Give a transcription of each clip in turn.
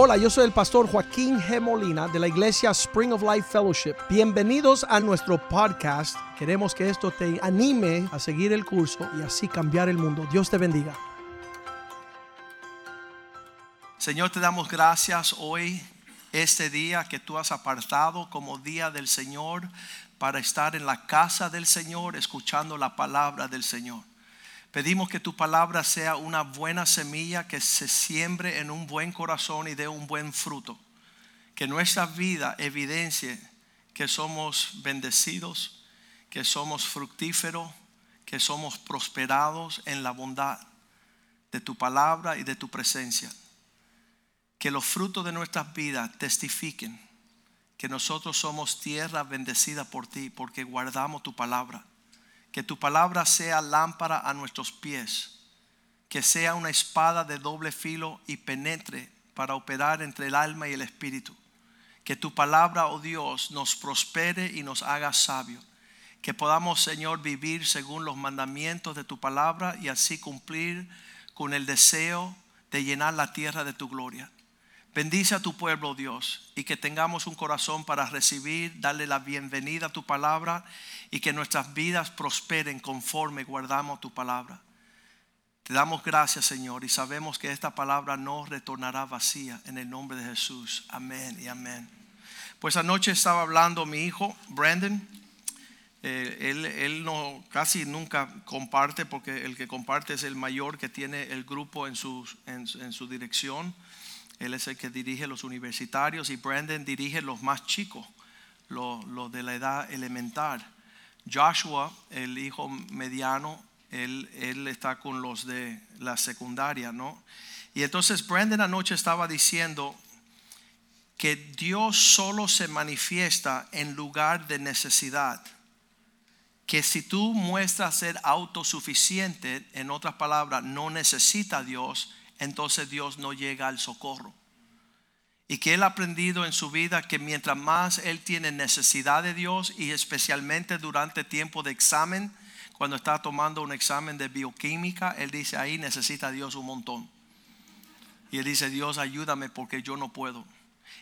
Hola, yo soy el pastor Joaquín G. Molina de la iglesia Spring of Life Fellowship. Bienvenidos a nuestro podcast. Queremos que esto te anime a seguir el curso y así cambiar el mundo. Dios te bendiga. Señor, te damos gracias hoy, este día que tú has apartado como día del Señor para estar en la casa del Señor escuchando la palabra del Señor. Pedimos que tu palabra sea una buena semilla que se siembre en un buen corazón y dé un buen fruto. Que nuestra vida evidencie que somos bendecidos, que somos fructíferos, que somos prosperados en la bondad de tu palabra y de tu presencia. Que los frutos de nuestras vidas testifiquen que nosotros somos tierra bendecida por ti porque guardamos tu palabra que tu palabra sea lámpara a nuestros pies, que sea una espada de doble filo y penetre para operar entre el alma y el espíritu. Que tu palabra, oh Dios, nos prospere y nos haga sabio. Que podamos, Señor, vivir según los mandamientos de tu palabra y así cumplir con el deseo de llenar la tierra de tu gloria. Bendice a tu pueblo, Dios, y que tengamos un corazón para recibir, darle la bienvenida a tu palabra y que nuestras vidas prosperen conforme guardamos tu palabra. Te damos gracias, Señor, y sabemos que esta palabra no retornará vacía en el nombre de Jesús. Amén y amén. Pues anoche estaba hablando mi hijo, Brandon. Eh, él, no casi nunca comparte porque el que comparte es el mayor que tiene el grupo en su, en su dirección. Él es el que dirige los universitarios y Brandon dirige los más chicos, los, de la edad elemental. Joshua, el hijo mediano, él, él, está con los de la secundaria, ¿no? Y entonces Brandon anoche estaba diciendo que Dios solo se manifiesta en lugar de necesidad. Que si tú muestras ser autosuficiente, en otras palabras, no necesita a Dios, entonces Dios no llega al socorro. Y que él ha aprendido en su vida que mientras más él tiene necesidad de Dios y especialmente durante tiempo de examen, cuando está tomando un examen de bioquímica, él dice ahí necesita a Dios un montón. Y él dice, Dios ayúdame porque yo no puedo.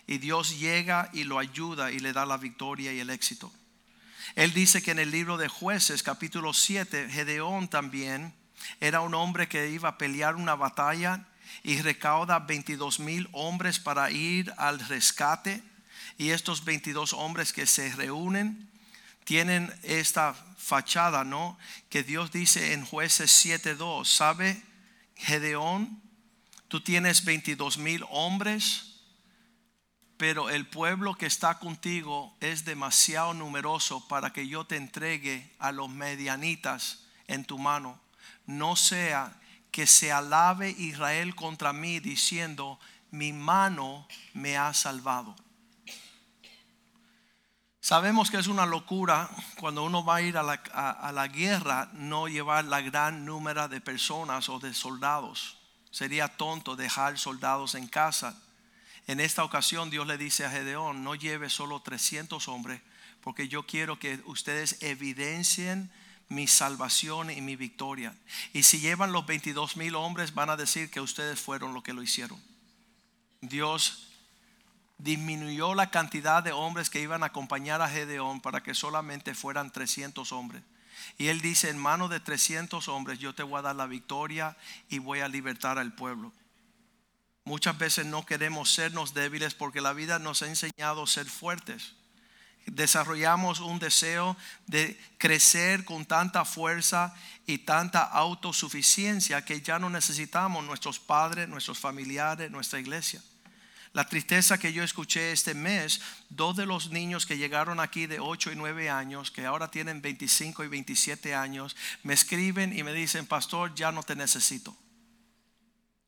Y Dios llega y lo ayuda y le da la victoria y el éxito. Él dice que en el libro de jueces capítulo 7, Gedeón también era un hombre que iba a pelear una batalla y recauda 22 mil hombres para ir al rescate. Y estos 22 hombres que se reúnen tienen esta fachada, ¿no? Que Dios dice en jueces 7.2, ¿sabe Gedeón? Tú tienes 22 mil hombres, pero el pueblo que está contigo es demasiado numeroso para que yo te entregue a los medianitas en tu mano no sea que se alabe Israel contra mí diciendo, mi mano me ha salvado. Sabemos que es una locura cuando uno va a ir a la, guerra no llevar la gran número de personas o de soldados. Sería tonto dejar soldados en casa. En esta ocasión Dios le dice a Gedeón, no lleve solo 300 hombres, porque yo quiero que ustedes evidencien mi salvación y mi victoria. Y si llevan los 22 mil hombres, van a decir que ustedes fueron los que lo hicieron. Dios disminuyó la cantidad de hombres que iban a acompañar a Gedeón para que solamente fueran 300 hombres. Y él dice, en manos de 300 hombres yo te voy a dar la victoria y voy a libertar al pueblo. Muchas veces no queremos sernos débiles porque la vida nos ha enseñado a ser fuertes desarrollamos un deseo de crecer con tanta fuerza y tanta autosuficiencia que ya no necesitamos nuestros padres, nuestros familiares, nuestra iglesia. La tristeza que yo escuché este mes, dos de los niños que llegaron aquí de 8 y 9 años, que ahora tienen 25 y 27 años, me escriben y me dicen, pastor, ya no te necesito.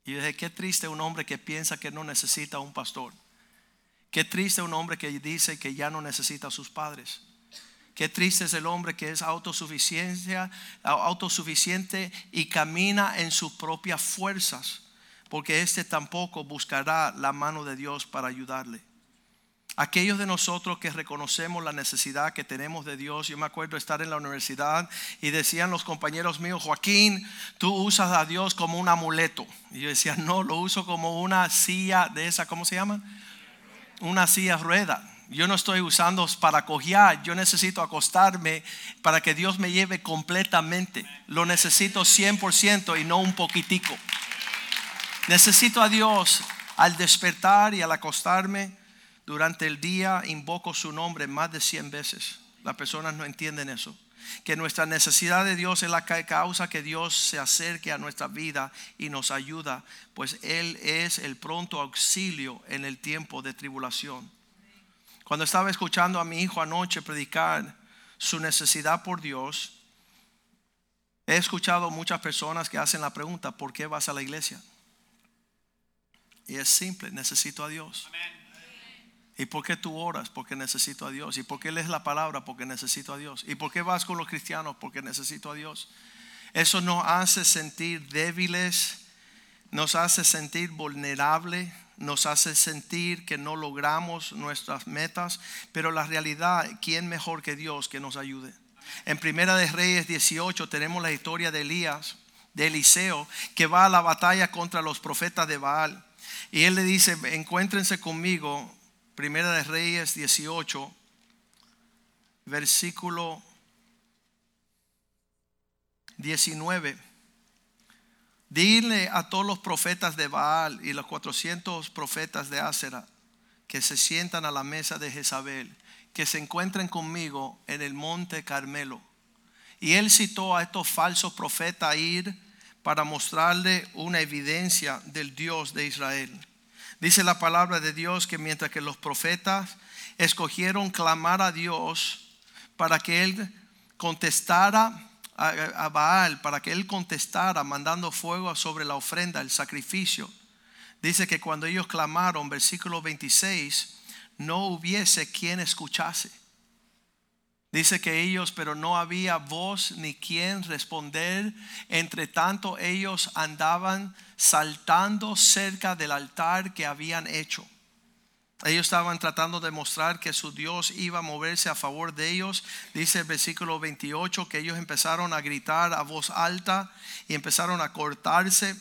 Y yo dije, qué triste un hombre que piensa que no necesita un pastor. Qué triste un hombre que dice que ya no necesita a sus padres. Qué triste es el hombre que es autosuficiencia, autosuficiente y camina en sus propias fuerzas, porque éste tampoco buscará la mano de Dios para ayudarle. Aquellos de nosotros que reconocemos la necesidad que tenemos de Dios, yo me acuerdo estar en la universidad y decían los compañeros míos, Joaquín, tú usas a Dios como un amuleto. Y yo decía, no, lo uso como una silla de esa, ¿cómo se llama? Una silla rueda. Yo no estoy usando para cojear, yo necesito acostarme para que Dios me lleve completamente. Lo necesito 100% y no un poquitico. Necesito a Dios al despertar y al acostarme durante el día, invoco su nombre más de 100 veces. Las personas no entienden eso. Que nuestra necesidad de Dios es la causa que Dios se acerque a nuestra vida y nos ayuda, pues Él es el pronto auxilio en el tiempo de tribulación. Cuando estaba escuchando a mi hijo anoche predicar su necesidad por Dios, he escuchado muchas personas que hacen la pregunta, ¿por qué vas a la iglesia? Y es simple, necesito a Dios. ¿Y por qué tú oras? Porque necesito a Dios. ¿Y por qué lees la palabra? Porque necesito a Dios. ¿Y por qué vas con los cristianos? Porque necesito a Dios. Eso nos hace sentir débiles, nos hace sentir vulnerables, nos hace sentir que no logramos nuestras metas, pero la realidad, ¿quién mejor que Dios que nos ayude? En Primera de Reyes 18 tenemos la historia de Elías, de Eliseo, que va a la batalla contra los profetas de Baal. Y él le dice, encuéntrense conmigo, Primera de Reyes 18, versículo 19. Dile a todos los profetas de Baal y los 400 profetas de Acera que se sientan a la mesa de Jezabel, que se encuentren conmigo en el monte Carmelo. Y él citó a estos falsos profetas a ir para mostrarle una evidencia del Dios de Israel. Dice la palabra de Dios que mientras que los profetas escogieron clamar a Dios para que Él contestara a, Baal, para que Él contestara mandando fuego sobre la ofrenda, el sacrificio. Dice que cuando ellos clamaron, versículo 26, no hubiese quien escuchase. Dice que ellos, pero no había voz ni quien responder. Entre tanto, ellos andaban saltando cerca del altar que habían hecho. Ellos estaban tratando de mostrar que su Dios iba a moverse a favor de ellos. Dice el versículo 28 que ellos empezaron a gritar a voz alta y empezaron a cortarse,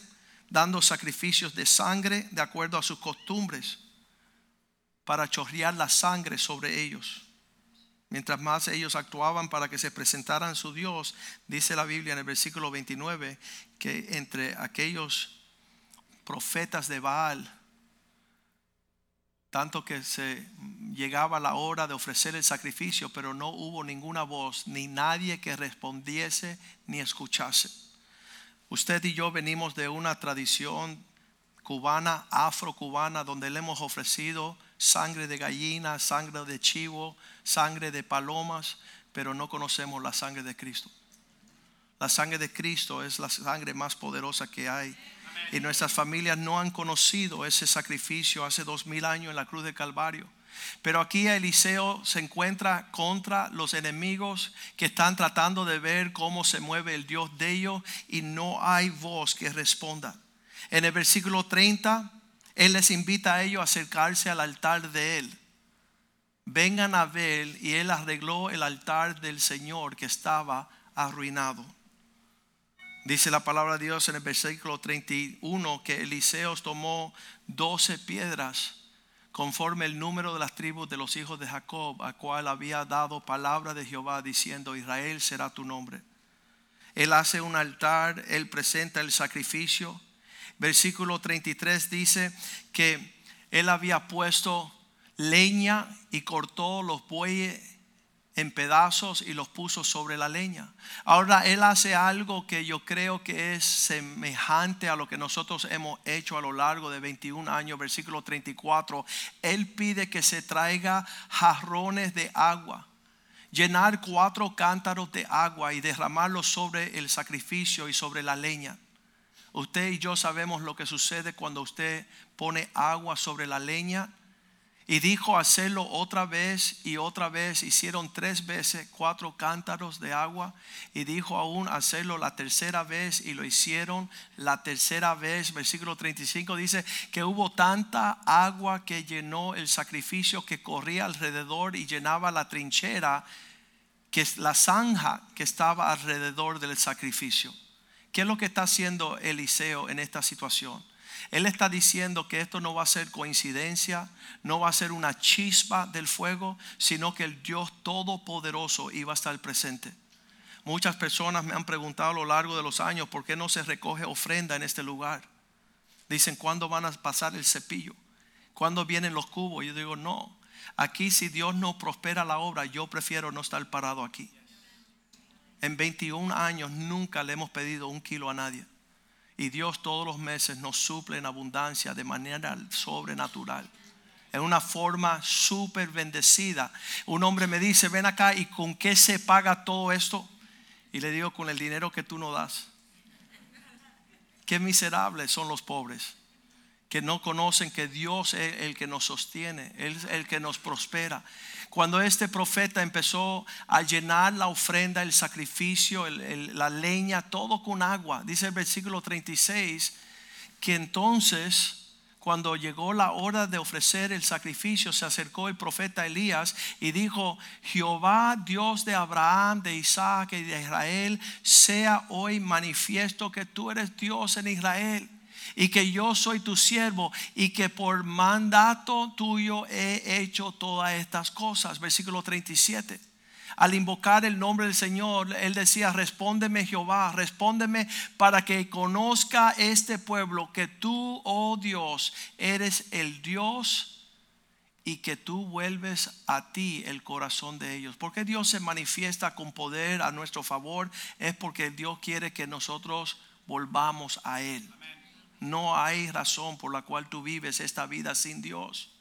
dando sacrificios de sangre de acuerdo a sus costumbres, para chorrear la sangre sobre ellos. Mientras más ellos actuaban para que se presentaran su Dios, dice la Biblia en el versículo 29 que entre aquellos profetas de Baal, tanto que se llegaba la hora de ofrecer el sacrificio, pero no hubo ninguna voz, ni nadie que respondiese ni escuchase. Usted y yo venimos de una tradición cubana, afro-cubana, donde le hemos ofrecido sangre de gallina, sangre de chivo, sangre de palomas, pero no conocemos la sangre de Cristo. La sangre de Cristo es la sangre más poderosa que hay. Y nuestras familias no han conocido ese sacrificio hace dos mil años en la cruz de Calvario. Pero aquí Eliseo se encuentra contra los enemigos que están tratando de ver cómo se mueve el Dios de ellos y no hay voz que responda. En el versículo 30 él les invita a ellos a acercarse al altar de Él. Vengan a ver y Él arregló el altar del Señor que estaba arruinado. Dice la palabra de Dios en el versículo 31 que Eliseo tomó 12 piedras conforme el número de las tribus de los hijos de Jacob, a cual había dado palabra de Jehová diciendo, Israel será tu nombre. Él hace un altar, él presenta el sacrificio versículo 33 dice que él había puesto leña y cortó los bueyes en pedazos y los puso sobre la leña. Ahora él hace algo que yo creo que es semejante a lo que nosotros hemos hecho a lo largo de 21 años, versículo 34. Él pide que se traiga jarrones de agua, llenar cuatro cántaros de agua y derramarlos sobre el sacrificio y sobre la leña. Usted y yo sabemos lo que sucede cuando usted pone agua sobre la leña Y dijo hacerlo otra vez y otra vez. Hicieron tres veces cuatro cántaros de agua. Y dijo aún hacerlo la tercera vez y lo hicieron la tercera vez. Versículo 35 dice que hubo tanta agua que llenó el sacrificio que corría alrededor y llenaba la trinchera, que es la zanja que estaba alrededor del sacrificio. ¿Qué es lo que está haciendo Eliseo en esta situación? Él está diciendo que esto no va a ser coincidencia, no va a ser una chispa del fuego, sino que el Dios Todopoderoso iba a estar presente. Muchas personas me han preguntado a lo largo de los años por qué no se recoge ofrenda en este lugar. Dicen, ¿cuándo van a pasar el cepillo? ¿Cuándo vienen los cubos? Yo digo, no. Aquí si Dios no prospera la obra, yo prefiero no estar parado aquí. En 21 años nunca le hemos pedido un kilo a nadie. Y Dios todos los meses nos suple en abundancia de manera sobrenatural. En una forma súper bendecida. Un hombre me dice, ven acá y con qué se paga todo esto. Y le digo, con el dinero que tú no das. Qué miserables son los pobres que no conocen que Dios es el que nos sostiene, el que nos prospera. Cuando este profeta empezó a llenar la ofrenda, el sacrificio, la leña, todo con agua, dice el versículo 36, que entonces cuando llegó la hora de ofrecer el sacrificio, se acercó el profeta Elías y dijo, Jehová, Dios de Abraham, de Isaac y de Israel, sea hoy manifiesto que tú eres Dios en Israel y que yo soy tu siervo y que por mandato tuyo he hecho todas estas cosas. Versículo 37. Al invocar el nombre del Señor, él decía, respóndeme Jehová, respóndeme para que conozca este pueblo que tú, oh Dios, eres el Dios y que tú vuelves a ti el corazón de ellos. Porque Dios se manifiesta con poder a nuestro favor? Es porque Dios quiere que nosotros volvamos a Él. No hay razón por la cual tú vives esta vida sin Dios.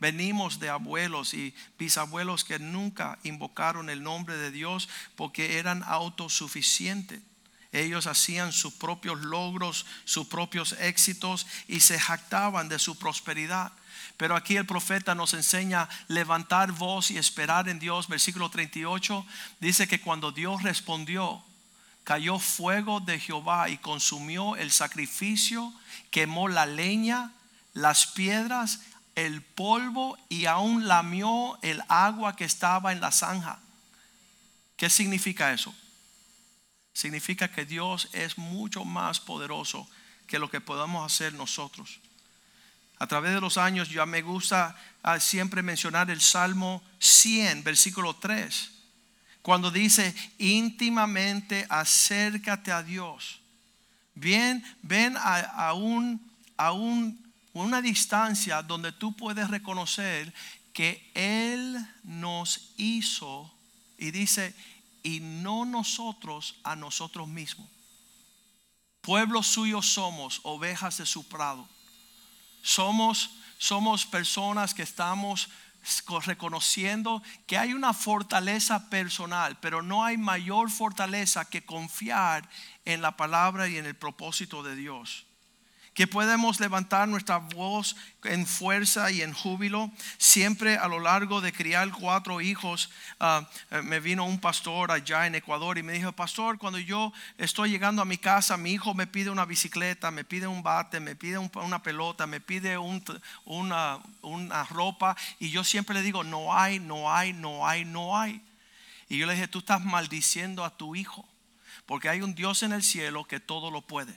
Venimos de abuelos y bisabuelos que nunca invocaron el nombre de Dios porque eran autosuficientes. Ellos hacían sus propios logros, sus propios éxitos y se jactaban de su prosperidad. Pero aquí el profeta nos enseña levantar voz y esperar en Dios. Versículo 38 dice que cuando Dios respondió, cayó fuego de Jehová y consumió el sacrificio, quemó la leña, las piedras, el polvo y aún lamió el agua que estaba en la zanja. ¿Qué significa eso? Significa que Dios es mucho más poderoso que lo que podamos hacer nosotros. A través de los años ya me gusta ah, siempre mencionar el Salmo 100, versículo 3 cuando dice íntimamente acércate a Dios. Bien, ven a, un, a una distancia donde tú puedes reconocer que Él nos hizo y dice, y no nosotros a nosotros mismos. Pueblo suyo somos, ovejas de su prado. Somos, somos personas que estamos reconociendo que hay una fortaleza personal, pero no hay mayor fortaleza que confiar en la palabra y en el propósito de Dios que podemos levantar nuestra voz en fuerza y en júbilo. Siempre a lo largo de criar cuatro hijos, ah, eh, me vino un pastor allá en Ecuador y me dijo, pastor, cuando yo estoy llegando a mi casa, mi hijo me pide una bicicleta, me pide un bate, me pide una pelota, me pide una, una ropa y yo siempre le digo, no hay, no hay, no hay, no hay. Y yo le dije, tú estás maldiciendo a tu hijo, porque hay un Dios en el cielo que todo lo puede.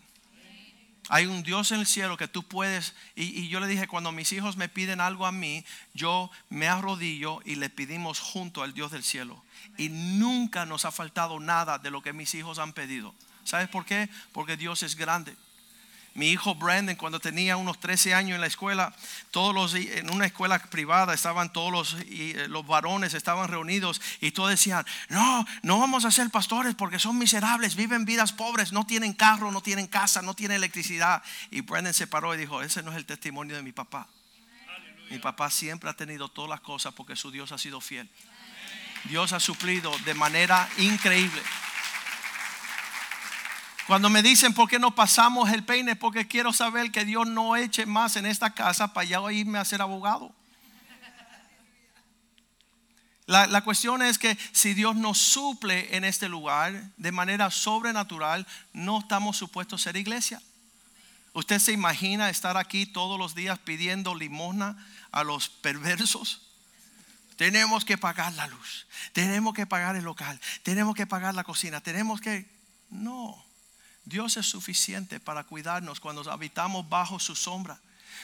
Hay un Dios en el cielo que tú puedes. Y, yo le dije, cuando mis hijos me piden algo a mí, yo me arrodillo y le pedimos junto al Dios del cielo. Y nunca nos ha faltado nada de lo que mis hijos han pedido. ¿Sabes por qué? Porque Dios es grande. Mi hijo Brandon, cuando tenía unos 13 años en la escuela, todos los, en una escuela privada estaban todos los, eh, los varones, estaban reunidos y todos decían, no, no vamos a ser pastores porque son miserables, viven vidas pobres, no tienen carro, no tienen casa, no tienen electricidad. Y Brandon se paró y dijo, ese no es el testimonio de mi papá. Mi papá siempre ha tenido todas las cosas porque su Dios ha sido fiel. Dios ha suplido de manera increíble. Cuando me dicen por qué no pasamos el peine, porque quiero saber que Dios no eche más en esta casa para ya irme a ser abogado. La, cuestión es que si Dios nos suple en este lugar de manera sobrenatural, no estamos supuestos a ser iglesia. ¿Usted se imagina estar aquí todos los días pidiendo limosna a los perversos? Tenemos que pagar la luz, tenemos que pagar el local, tenemos que pagar la cocina, tenemos que... No, Dios es suficiente para cuidarnos cuando habitamos bajo su sombra.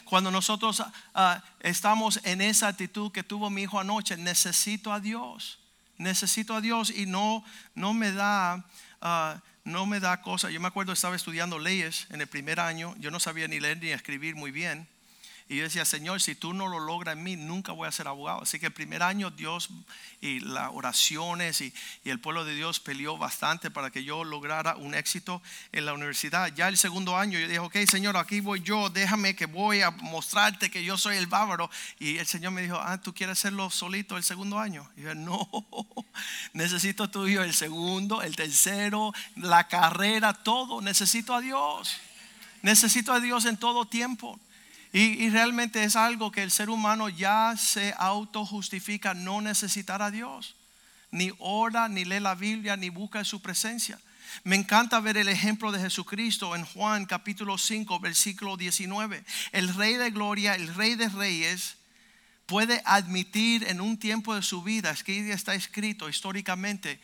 Cuando nosotros ah, estamos en esa actitud que tuvo mi hijo anoche, necesito a Dios, necesito a Dios y no, no me da... Ah, no me da cosa. Yo me acuerdo estaba estudiando leyes en el primer año. Yo no sabía ni leer ni escribir muy bien. Y yo decía, Señor, si tú no lo logras en mí, nunca voy a ser abogado. Así que el primer año Dios y las oraciones y, el pueblo de Dios peleó bastante para que yo lograra un éxito en la universidad. Ya el segundo año yo dije, ok, Señor, aquí voy yo, déjame que voy a mostrarte que yo soy el bávaro. Y el Señor me dijo, ah, ¿tú quieres hacerlo solito el segundo año? Y yo, no, necesito tuyo el segundo, el tercero, la carrera, todo. Necesito a Dios. Necesito a Dios en todo tiempo. Y, realmente es algo que el ser humano ya se autojustifica no necesitar a Dios. Ni ora, ni lee la Biblia, ni busca su presencia. Me encanta ver el ejemplo de Jesucristo en Juan capítulo 5, versículo 19. El rey de gloria, el rey de reyes, puede admitir en un tiempo de su vida, es que está escrito históricamente,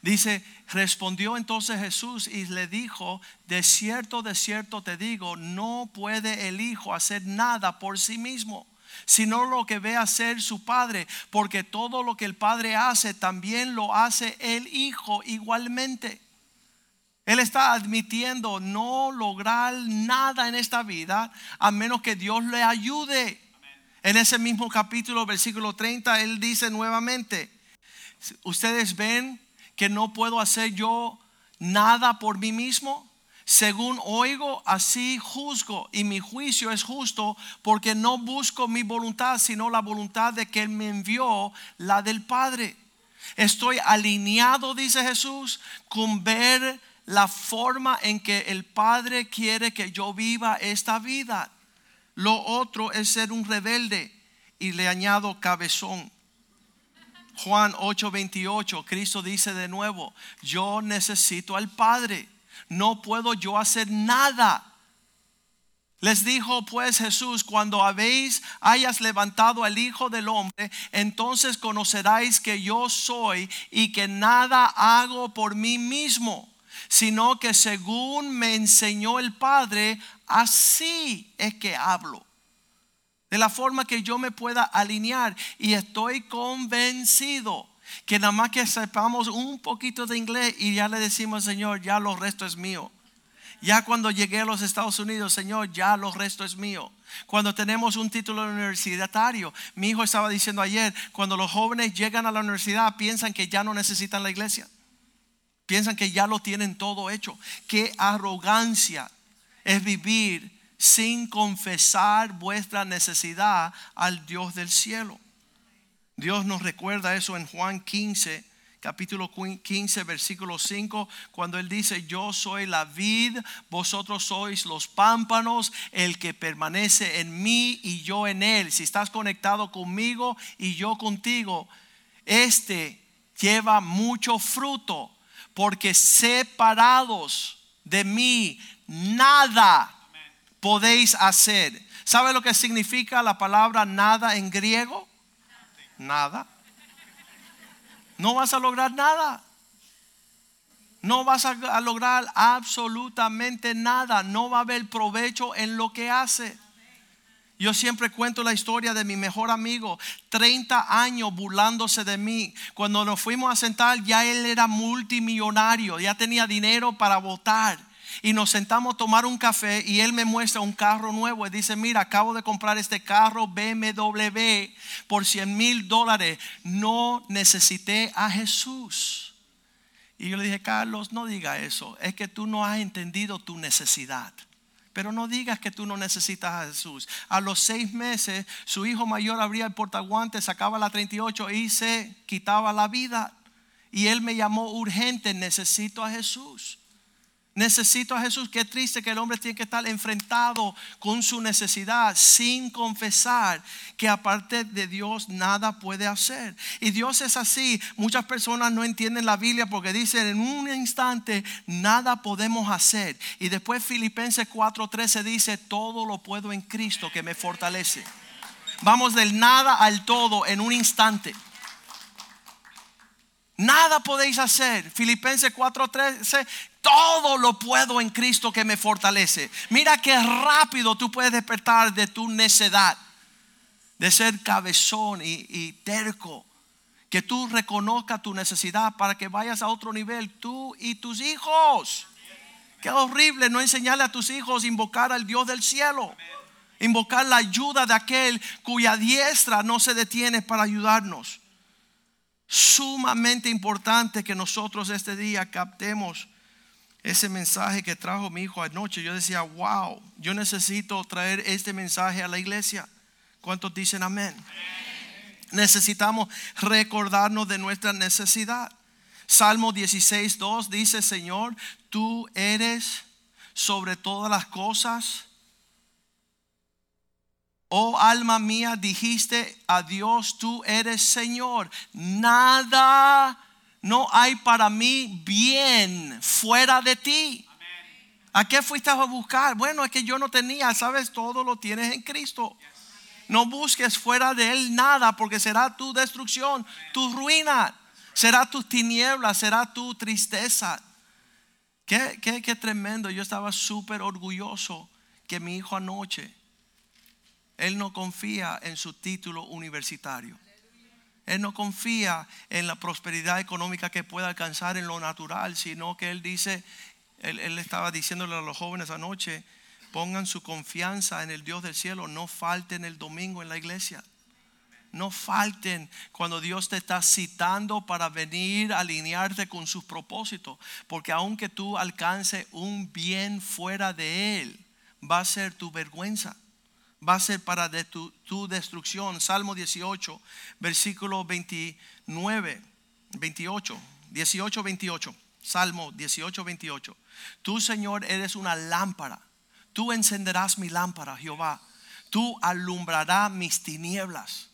Dice, respondió entonces Jesús y le dijo, de cierto, de cierto te digo, no puede el Hijo hacer nada por sí mismo, sino lo que ve hacer su Padre, porque todo lo que el Padre hace, también lo hace el Hijo igualmente. Él está admitiendo no lograr nada en esta vida a menos que Dios le ayude. En ese mismo capítulo, versículo 30, Él dice nuevamente, ustedes ven que no puedo hacer yo nada por mí mismo? Según oigo, así juzgo y mi juicio es justo porque no busco mi voluntad, sino la voluntad de que Él me envió, la del Padre. Estoy alineado, dice Jesús, con ver la forma en que el Padre quiere que yo viva esta vida. Lo otro es ser un rebelde y le añado cabezón. Juan 8:28, Cristo dice de nuevo, yo necesito al Padre, no puedo yo hacer nada. Les dijo pues Jesús, cuando habéis, hayas levantado al Hijo del Hombre, entonces conoceráis que yo soy y que nada hago por mí mismo, sino que según me enseñó el Padre, así es que hablo de la forma que yo me pueda alinear. Y estoy convencido que nada más que sepamos un poquito de inglés y ya le decimos, Señor, ya lo resto es mío. Ya cuando llegué a los Estados Unidos, Señor, ya lo resto es mío. Cuando tenemos un título universitario, mi hijo estaba diciendo ayer, cuando los jóvenes llegan a la universidad piensan que ya no necesitan la iglesia. Piensan que ya lo tienen todo hecho. Qué arrogancia es vivir sin confesar vuestra necesidad al Dios del cielo. Dios nos recuerda eso en Juan 15, capítulo 15, versículo 5, cuando Él dice, yo soy la vid, vosotros sois los pámpanos, el que permanece en mí y yo en Él. Si estás conectado conmigo y yo contigo, este lleva mucho fruto, porque separados de mí, nada podéis hacer. ¿Sabe lo que significa la palabra nada en griego? Nada. No vas a lograr nada. No vas a lograr absolutamente nada. No va a haber provecho en lo que hace. Yo siempre cuento la historia de mi mejor amigo, 30 años burlándose de mí. Cuando nos fuimos a sentar, ya él era multimillonario, ya tenía dinero para votar y nos sentamos a tomar un café y él me muestra un carro nuevo y dice, mira, acabo de comprar este carro BMW por 100 mil dólares. No necesité a Jesús. Y yo le dije, Carlos, no diga eso. Es que tú no has entendido tu necesidad. Pero no digas que tú no necesitas a Jesús. A los seis meses, su hijo mayor abría el portaguante, sacaba la 38 y se quitaba la vida. Y él me llamó urgente, necesito a Jesús. Necesito a Jesús. Qué triste que el hombre tiene que estar enfrentado con su necesidad sin confesar que aparte de Dios nada puede hacer. Y Dios es así. Muchas personas no entienden la Biblia porque dicen en un instante nada podemos hacer. Y después Filipenses 4:13 dice, todo lo puedo en Cristo que me fortalece. Vamos del nada al todo en un instante. Nada podéis hacer. Filipenses 4:13, todo lo puedo en Cristo que me fortalece. Mira qué rápido tú puedes despertar de tu necedad, de ser cabezón y, terco. Que tú reconozcas tu necesidad para que vayas a otro nivel, tú y tus hijos. Qué horrible no enseñarle a tus hijos invocar al Dios del cielo. Invocar la ayuda de aquel cuya diestra no se detiene para ayudarnos sumamente importante que nosotros este día captemos ese mensaje que trajo mi hijo anoche. Yo decía, wow, yo necesito traer este mensaje a la iglesia. ¿Cuántos dicen amén? Necesitamos recordarnos de nuestra necesidad. Salmo 16, 2 dice, Señor, tú eres sobre todas las cosas Oh alma mía, dijiste a Dios, tú eres Señor. Nada, no hay para mí bien fuera de ti. ¿A qué fuiste a buscar? Bueno, es que yo no tenía, sabes, todo lo tienes en Cristo. No busques fuera de Él nada, porque será tu destrucción, tu ruina, será tu tiniebla, será tu tristeza. Qué, qué, qué tremendo. Yo estaba súper orgulloso que mi hijo anoche él no confía en su título universitario. Él no confía en la prosperidad económica que pueda alcanzar en lo natural, sino que él dice, él, estaba diciéndole a los jóvenes anoche, pongan su confianza en el Dios del cielo, no falten el domingo en la iglesia. No falten cuando Dios te está citando para venir a alinearte con sus propósitos. Porque aunque tú alcances un bien fuera de Él, va a ser tu vergüenza va a ser para de tu, destrucción. Salmo 18, versículo 29, 28, 18, 28. Salmo 18, 28. Tú, Señor, eres una lámpara. Tú encenderás mi lámpara, Jehová. Tú alumbrarás mis tinieblas.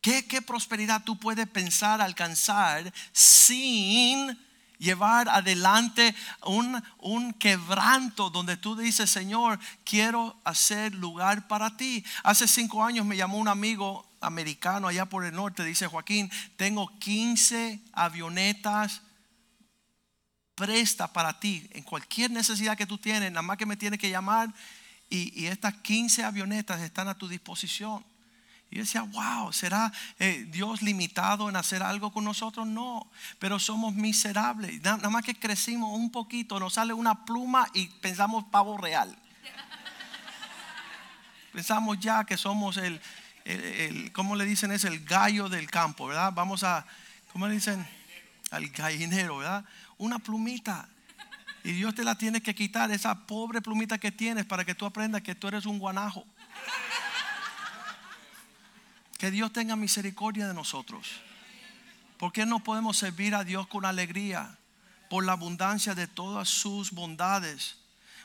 ¿Qué, qué prosperidad tú puedes pensar alcanzar sin llevar adelante un, un, quebranto donde tú dices, Señor, quiero hacer lugar para ti. Hace cinco años me llamó un amigo americano allá por el norte, dice Joaquín, tengo 15 avionetas presta para ti en cualquier necesidad que tú tienes, nada más que me tienes que llamar y, y estas 15 avionetas están a tu disposición. Y decía, wow, ¿será eh, Dios limitado en hacer algo con nosotros? No, pero somos miserables. Nada más que crecimos un poquito, nos sale una pluma y pensamos pavo real. Pensamos ya que somos el, el, ¿cómo le dicen? Es el gallo del campo, ¿verdad? Vamos a, ¿cómo le dicen? Al gallinero, ¿verdad? Una plumita. Y Dios te la tiene que quitar, esa pobre plumita que tienes para que tú aprendas que tú eres un guanajo. Que Dios tenga misericordia de nosotros. ¿Por qué no podemos servir a Dios con alegría? Por la abundancia de todas sus bondades.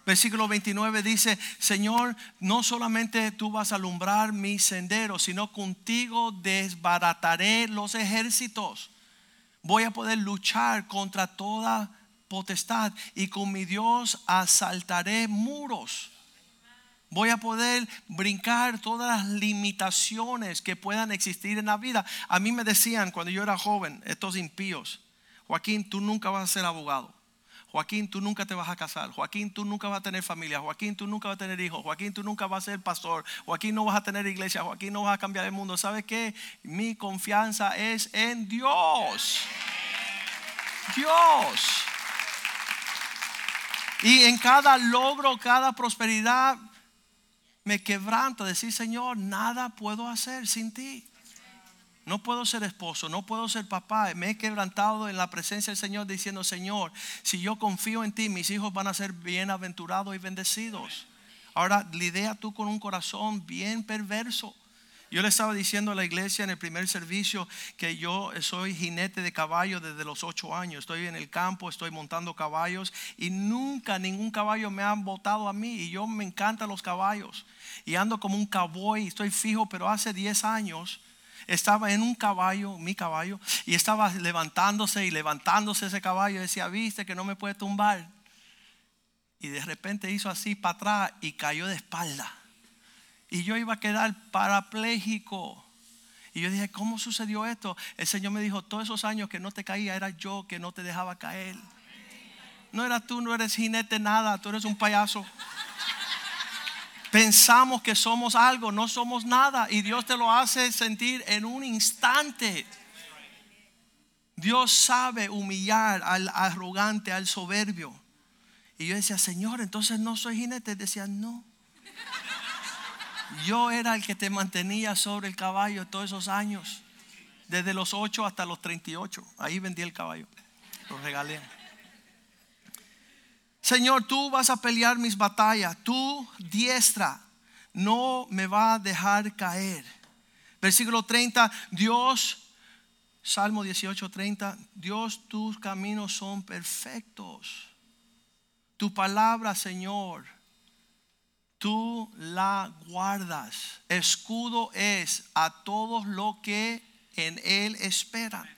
Versículo 29 dice, Señor, no solamente tú vas a alumbrar mi sendero, sino contigo desbarataré los ejércitos. Voy a poder luchar contra toda potestad y con mi Dios asaltaré muros voy a poder brincar todas las limitaciones que puedan existir en la vida. A mí me decían cuando yo era joven, estos impíos, Joaquín, tú nunca vas a ser abogado. Joaquín, tú nunca te vas a casar. Joaquín, tú nunca vas a tener familia. Joaquín, tú nunca vas a tener hijos. Joaquín, tú nunca vas a ser pastor. Joaquín, no vas a tener iglesia. Joaquín, no vas a cambiar el mundo. ¿Sabes qué? Mi confianza es en Dios. Dios. Y en cada logro, cada prosperidad, me quebranto decir, Señor, nada puedo hacer sin ti. No puedo ser esposo, no puedo ser papá. Me he quebrantado en la presencia del Señor diciendo, Señor, si yo confío en ti, mis hijos van a ser bienaventurados y bendecidos. Ahora lidia tú con un corazón bien perverso. Yo le estaba diciendo a la iglesia en el primer servicio que yo soy jinete de caballo desde los ocho años. Estoy en el campo, estoy montando caballos y nunca ningún caballo me ha botado a mí. Y yo me encantan los caballos. Y ando como un cowboy, estoy fijo, pero hace 10 años estaba en un caballo, mi caballo, y estaba levantándose y levantándose ese caballo. Decía, viste que no me puede tumbar. Y de repente hizo así para atrás y cayó de espalda y yo iba a quedar parapléjico. Y yo dije, ¿cómo sucedió esto? El Señor me dijo, todos esos años que no te caía, era yo que no te dejaba caer. No eras tú, no eres jinete nada, tú eres un payaso. Pensamos que somos algo, no somos nada. Y Dios te lo hace sentir en un instante. Dios sabe humillar al arrogante, al soberbio. Y yo decía, Señor, entonces no soy jinete. Decía, no. Yo era el que te mantenía sobre el caballo todos esos años. Desde los 8 hasta los 38. Ahí vendí el caballo. Lo regalé. Señor, tú vas a pelear mis batallas. Tu diestra no me va a dejar caer. Versículo 30. Dios, Salmo 18, 30. Dios, tus caminos son perfectos. Tu palabra, Señor tú la guardas. Escudo es a todos los que en Él esperan.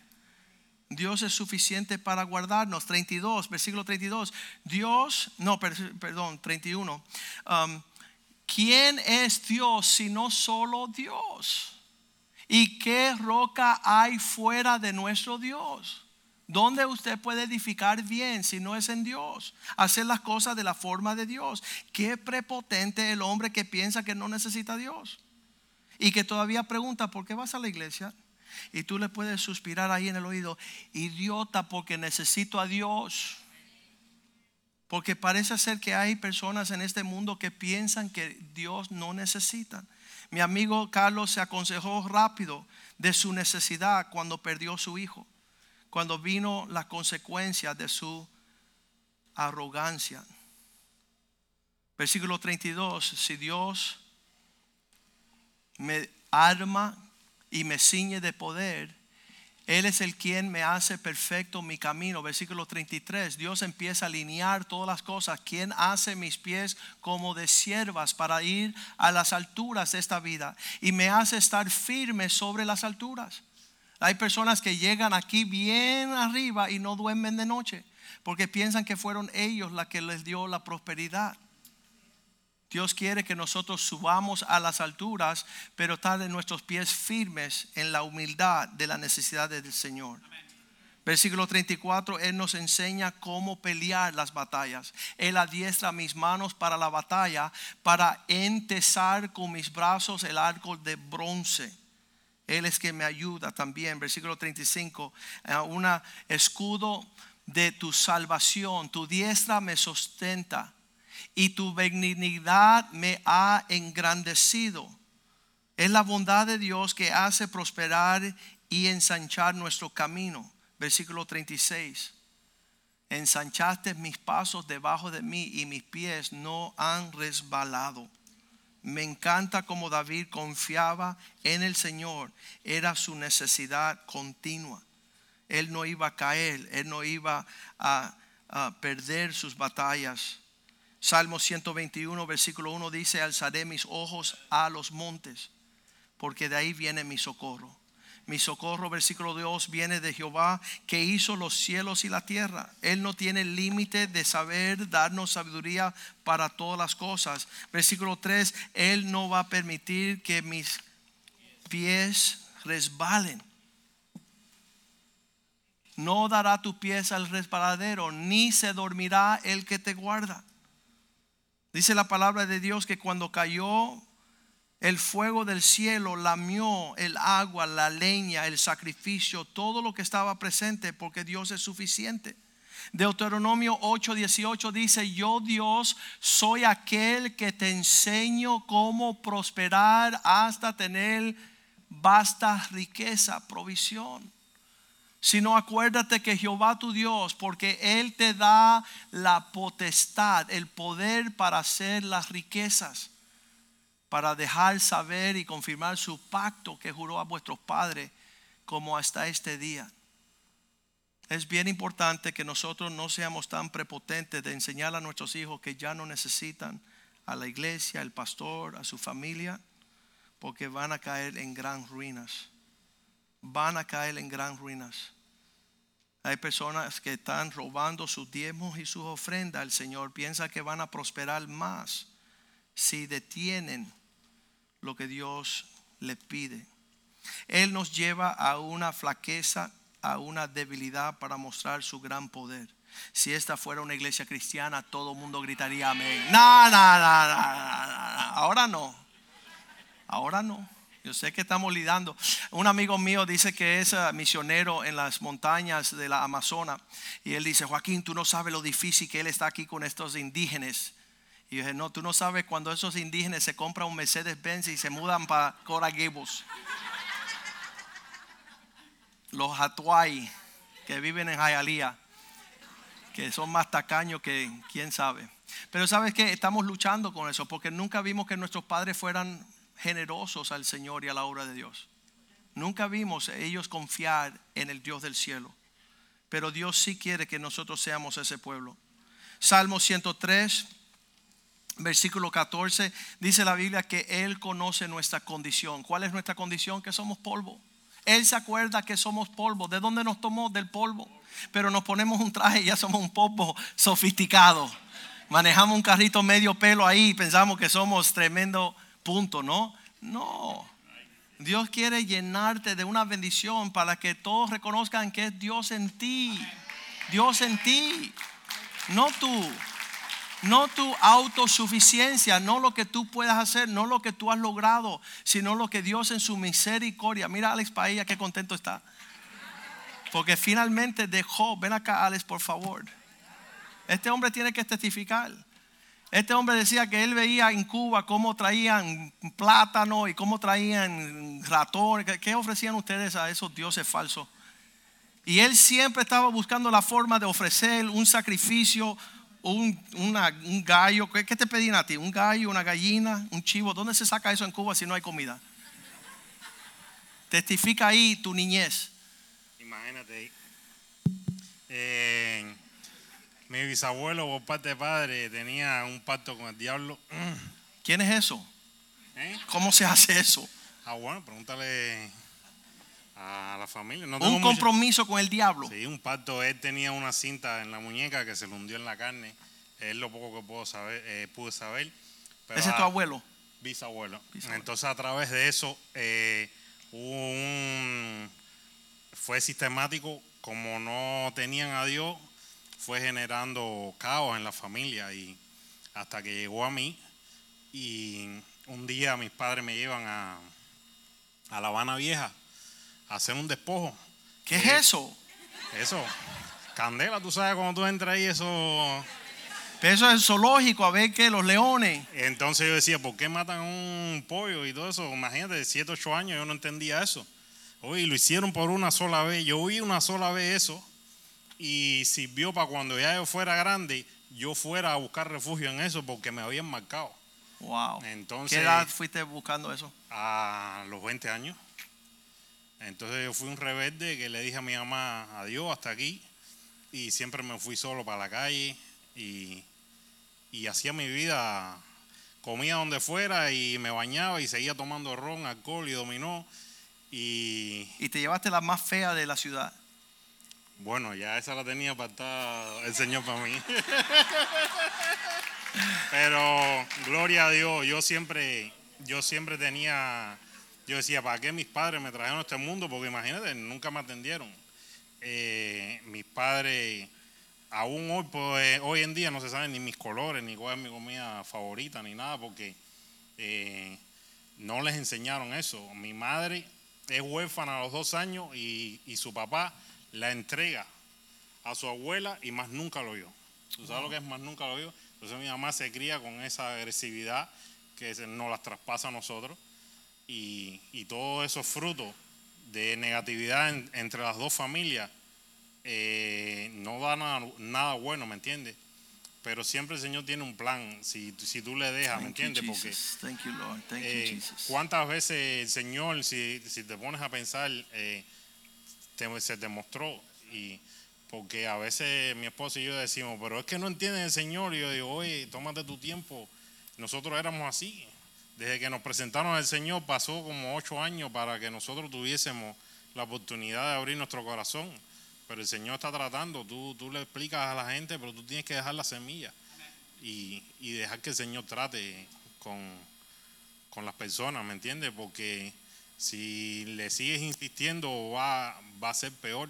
Dios es suficiente para guardarnos. 32, versículo 32. Dios, no, perdón, 31. Um, ¿Quién es Dios sino solo Dios? ¿Y qué roca hay fuera de nuestro Dios? ¿Dónde usted puede edificar bien si no es en Dios? Hacer las cosas de la forma de Dios. Qué prepotente el hombre que piensa que no necesita a Dios. Y que todavía pregunta, ¿por qué vas a la iglesia? Y tú le puedes suspirar ahí en el oído, idiota, porque necesito a Dios. Porque parece ser que hay personas en este mundo que piensan que Dios no necesita. Mi amigo Carlos se aconsejó rápido de su necesidad cuando perdió su hijo cuando vino la consecuencia de su arrogancia. Versículo 32, si Dios me arma y me ciñe de poder, Él es el quien me hace perfecto mi camino. Versículo 33, Dios empieza a alinear todas las cosas. Quien hace mis pies como de siervas para ir a las alturas de esta vida y me hace estar firme sobre las alturas. Hay personas que llegan aquí bien arriba y no duermen de noche porque piensan que fueron ellos la que les dio la prosperidad. Dios quiere que nosotros subamos a las alturas, pero estar en nuestros pies firmes en la humildad de la necesidad del Señor. Versículo 34, Él nos enseña cómo pelear las batallas. Él adiestra mis manos para la batalla, para entesar con mis brazos el arco de bronce. Él es que me ayuda también. Versículo 35. Un escudo de tu salvación. Tu diestra me sustenta y tu benignidad me ha engrandecido. Es la bondad de Dios que hace prosperar y ensanchar nuestro camino. Versículo 36. Ensanchaste mis pasos debajo de mí y mis pies no han resbalado. Me encanta como David confiaba en el Señor. Era su necesidad continua. Él no iba a caer, él no iba a, perder sus batallas. Salmo 121, versículo 1 dice, alzaré mis ojos a los montes, porque de ahí viene mi socorro. Mi socorro, versículo 2, viene de Jehová que hizo los cielos y la tierra. Él no tiene límite de saber darnos sabiduría para todas las cosas. Versículo 3, Él no va a permitir que mis pies resbalen. No dará tu pies al resbaladero, ni se dormirá el que te guarda. Dice la palabra de Dios que cuando cayó el fuego del cielo lamió el agua, la leña, el sacrificio, todo lo que estaba presente, porque Dios es suficiente. Deuteronomio 8:18 dice, yo Dios soy aquel que te enseño cómo prosperar hasta tener vasta riqueza, provisión. Sino acuérdate que Jehová tu Dios, porque Él te da la potestad, el poder para hacer las riquezas para dejar saber y confirmar su pacto que juró a vuestros padres como hasta este día. Es bien importante que nosotros no seamos tan prepotentes de enseñar a nuestros hijos que ya no necesitan a la iglesia, al pastor, a su familia, porque van a caer en gran ruinas. Van a caer en gran ruinas. Hay personas que están robando sus diezmos y sus ofrendas. El Señor piensa que van a prosperar más si detienen lo que Dios les pide. Él nos lleva a una flaqueza, a una debilidad para mostrar su gran poder. Si esta fuera una iglesia cristiana, todo el mundo gritaría amén. No, ahora no. Ahora no. Yo sé que estamos lidando. Un amigo mío dice que es eh, misionero en las montañas de la Amazona. Y él dice, Joaquín, tú no sabes lo difícil que él está aquí con estos indígenas. Y dije, no, tú no sabes cuando esos indígenas se compran un Mercedes Benz y se mudan para Cora Gables. Los Hatuay que viven en Hialeah, que son más tacaños que quién sabe. Pero sabes que estamos luchando con eso porque nunca vimos que nuestros padres fueran generosos al Señor y a la obra de Dios. Nunca vimos ellos confiar en el Dios del cielo. Pero Dios sí quiere que nosotros seamos ese pueblo. Salmo 103, versículo 14, dice la Biblia que Él conoce nuestra condición. ¿Cuál es nuestra condición? Que somos polvo. Él se acuerda que somos polvo. ¿De dónde nos tomó? Del polvo. Pero nos ponemos un traje y ya somos un polvo sofisticado. Manejamos un carrito medio pelo ahí y pensamos que somos tremendo punto, ¿no? No. Dios quiere llenarte de una bendición para que todos reconozcan que es Dios en ti. Dios en ti. No tú. No tu autosuficiencia, no lo que tú puedas hacer, no lo que tú has logrado, sino lo que Dios en su misericordia. Mira a Alex Paella, qué contento está. Porque finalmente dejó, ven acá Alex, por favor. Este hombre tiene que testificar. Este hombre decía que él veía en Cuba cómo traían plátano y cómo traían ratón. ¿Qué ofrecían ustedes a esos dioses falsos? Y él siempre estaba buscando la forma de ofrecer un sacrificio, un, un gallo. ¿Qué, te pedían a ti? ¿Un gallo, una gallina, un chivo? ¿Dónde se saca eso en Cuba si no hay comida? Testifica ahí tu niñez. Imagínate. Eh, mi bisabuelo por parte de padre tenía un pacto con el diablo. ¿Quién es eso? ¿Eh? ¿Cómo se hace eso? Ah, bueno, pregúntale a la familia. No un compromiso con el diablo. Sí, un pacto. Él tenía una cinta en la muñeca que se le hundió en la carne. Es lo poco que puedo saber, eh, pude saber. ¿Ese es tu abuelo? Bisabuelo. Entonces, a través de eso, eh, un, fue sistemático. Como no tenían a Dios, fue generando caos en la familia y hasta que llegó a mí y un día mis padres me llevan a, a La Habana Vieja hacer un despojo. ¿Qué es eso? Eso, candela, tú sabes cuando tú entras ahí eso... eso es zoológico, a ver que los leones. Entonces yo decía, ¿por qué matan un pollo y todo eso? Imagínate, de 7, 8 años yo no entendía eso. Oye, lo hicieron por una sola vez. Yo oí una sola vez eso y sirvió para cuando ya yo fuera grande, yo fuera a buscar refugio en eso porque me habían marcado. Wow. Entonces, ¿Qué edad fuiste buscando eso? A los 20 años. Entonces yo fui un rebelde que le dije a mi mamá, adiós, hasta aquí. Y siempre me fui solo para la calle y, y hacía mi vida, comía donde fuera y me bañaba y seguía tomando ron, alcohol y dominó. Y, y te llevaste la más fea de la ciudad. Bueno, ya esa la tenía apartada el Señor para mí. Pero gloria a Dios, yo siempre, yo siempre tenía, yo decía, ¿para qué mis padres me trajeron a este mundo? Porque imagínate, nunca me atendieron. Eh, mis padres, aún hoy, pues, hoy en día no se saben ni mis colores, ni cuál es mi comida favorita, ni nada, porque eh, no les enseñaron eso. Mi madre es huérfana a los dos años y, y su papá la entrega a su abuela y más nunca lo vio. ¿Tú sabes lo que es más nunca lo vio? Entonces mi mamá se cría con esa agresividad que nos las traspasa a nosotros y, y todos esos frutos de negatividad entre las dos familias eh, no da nada, nada, bueno, ¿me entiendes? pero siempre el Señor tiene un plan, si, si tú le dejas, ¿me entiendes? Porque Jesus. Thank you, Lord. Thank eh. ¿Cuántas veces el Señor, si, si te pones a pensar, eh, te- se te mostró? Y porque a veces mi esposo y yo decimos, pero es que no entienden el Señor. Y yo digo, oye, tómate tu tiempo. Nosotros éramos así. Desde que nos presentaron al Señor pasó como ocho años para que nosotros tuviésemos la oportunidad de abrir nuestro corazón. Pero el Señor está tratando, tú, tú le explicas a la gente, pero tú tienes que dejar la semilla y, y dejar que el Señor trate con, con las personas, ¿me entiendes? Porque si le sigues insistiendo va, va a ser peor.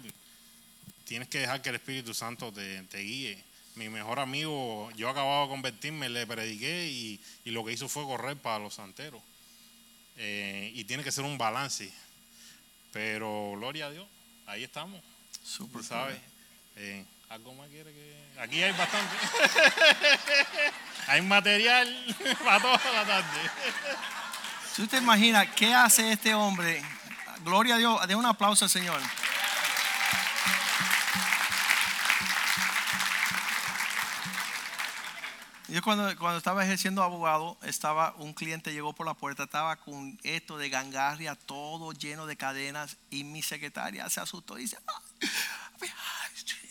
Tienes que dejar que el Espíritu Santo te, te guíe. Mi mejor amigo, yo acababa de convertirme, le prediqué y, y lo que hizo fue correr para los santeros. Eh, y tiene que ser un balance. Pero gloria a Dios, ahí estamos, Super tú sabes. Eh, ¿Algo más quiere que.? Aquí hay bastante. hay material para toda la tarde. Si usted imagina qué hace este hombre, gloria a Dios, de un aplauso al Señor. Yo cuando, cuando estaba ejerciendo abogado, estaba un cliente llegó por la puerta, estaba con esto de gangarria, todo lleno de cadenas, y mi secretaria se asustó y dice, "Ay,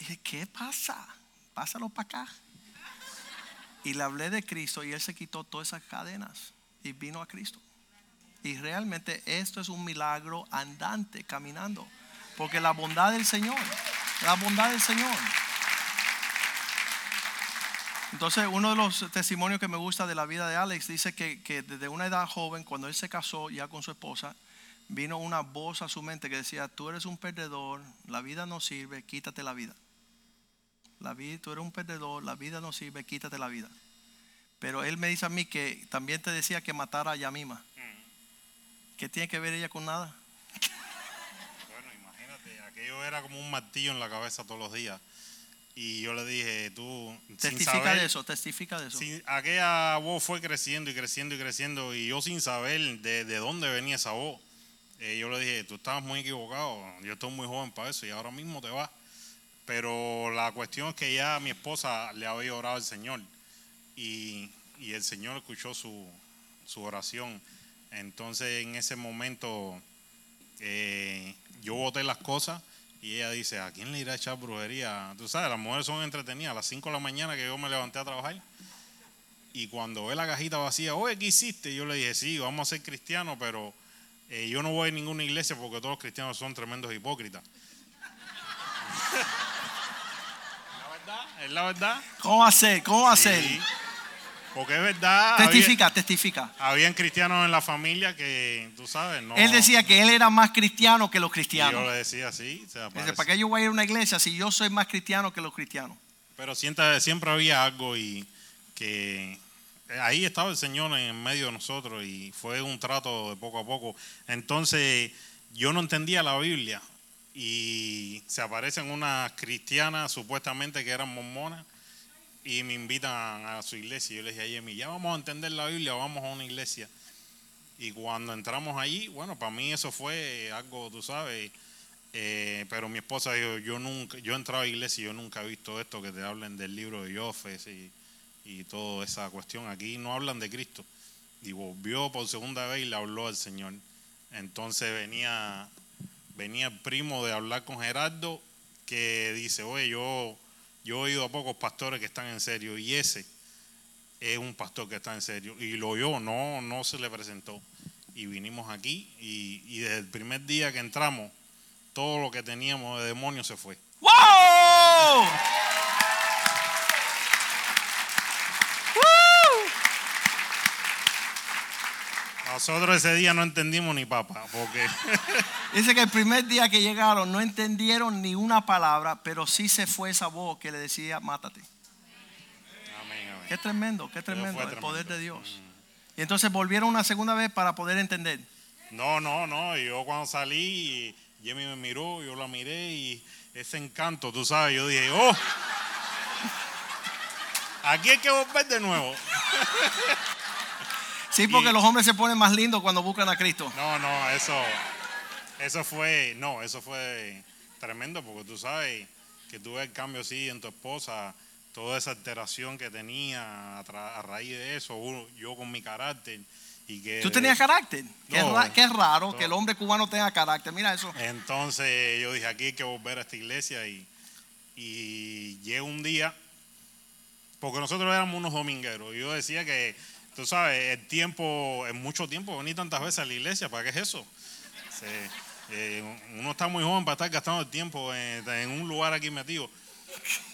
ay, ¿qué pasa? Pásalo para acá. Y le hablé de Cristo y él se quitó todas esas cadenas y vino a Cristo. Y realmente esto es un milagro andante, caminando. Porque la bondad del Señor, la bondad del Señor. Entonces, uno de los testimonios que me gusta de la vida de Alex dice que, que desde una edad joven, cuando él se casó ya con su esposa, vino una voz a su mente que decía, tú eres un perdedor, la vida no sirve, quítate la vida. La vida, tú eres un perdedor, la vida no sirve, quítate la vida. Pero él me dice a mí que también te decía que matara a Yamima. ¿Qué tiene que ver ella con nada? Bueno, imagínate, aquello era como un martillo en la cabeza todos los días. Y yo le dije, tú, sin Testifica saber, de eso, testifica de eso. sin- aquella voz fue creciendo y creciendo y creciendo. Y yo sin saber de, de dónde venía esa voz, eh, yo le dije, tú estabas muy equivocado, yo estoy muy joven para eso y ahora mismo te vas. Pero la cuestión es que ya mi esposa le había orado al Señor y, y el Señor escuchó su, su oración. Entonces en ese momento eh, yo boté las cosas y ella dice, ¿a quién le irá a echar brujería? Tú sabes, las mujeres son entretenidas. A las 5 de la mañana que yo me levanté a trabajar y cuando ve la cajita vacía, oye, ¿qué hiciste? Yo le dije, sí, vamos a ser cristianos, pero eh, yo no voy a ninguna iglesia porque todos los cristianos son tremendos hipócritas. la verdad, es la verdad. ¿Cómo ser? ¿Cómo ser? Sí, porque es verdad. había- Testifica, testifica. habían cristianos en la familia que, tú sabes, no. Él decía que él era más cristiano que los y cristianos. yo le decía así, Dice. ¿para qué yo voy a ir a una iglesia si yo soy más cristiano que los cristianos? Pero siempre, siempre había algo y que ahí estaba el Señor en medio de nosotros y fue un trato de poco a poco. Entonces yo no entendía la Biblia y se aparecen unas cristianas supuestamente que eran mormonas y me invitan a su iglesia. Yo le dije a Yemi, ya vamos a entender la Biblia, vamos a una iglesia. Y cuando entramos allí, bueno, para mí eso fue algo, tú sabes, eh, pero mi esposa dijo, yo nunca, yo he entrado a iglesia y yo nunca he visto esto que te hablen del libro de Jofes y, y toda esa cuestión. Aquí no hablan de Cristo. Y volvió por segunda vez y le habló al Señor. Entonces venía, venía el primo de hablar con Gerardo que dice, oye, yo, yo he oído a pocos pastores que están en serio y ese es un pastor que está en serio. Y lo oyó, no, no se le presentó. Y vinimos aquí y, y desde el primer día que entramos, todo lo que teníamos de demonios se fue. ¡Wow! Nosotros ese día no entendimos ni papa, porque Dice que el primer día que llegaron no entendieron ni una palabra, pero sí se fue esa voz que le decía, mátate. Amén, amén. Qué tremendo, qué tremendo el tremendo. poder de Dios. Y entonces volvieron una segunda vez para poder entender. No, no, no. Yo cuando salí, Jimmy me miró, yo la miré y ese encanto, tú sabes, yo dije, oh, aquí hay que volver de nuevo. Sí, porque Y- los hombres se ponen más lindos cuando buscan a Cristo. No, no, eso, eso fue, no, eso fue tremendo porque tú sabes que tú ves el cambio así en tu esposa, toda esa alteración que tenía a, tra- a raíz de eso, yo con mi carácter. Y que ¿Tú tenías carácter? Qué, No. qué raro que el hombre cubano tenga carácter. Mira eso. Entonces yo dije, aquí hay que volver a esta iglesia y, y llega un día, porque nosotros éramos unos domingueros, y yo decía que, tú sabes, el tiempo, es mucho tiempo venir tantas veces a la iglesia, ¿para qué es eso? Eh, uno está muy joven para estar gastando el tiempo en, en un lugar aquí metido.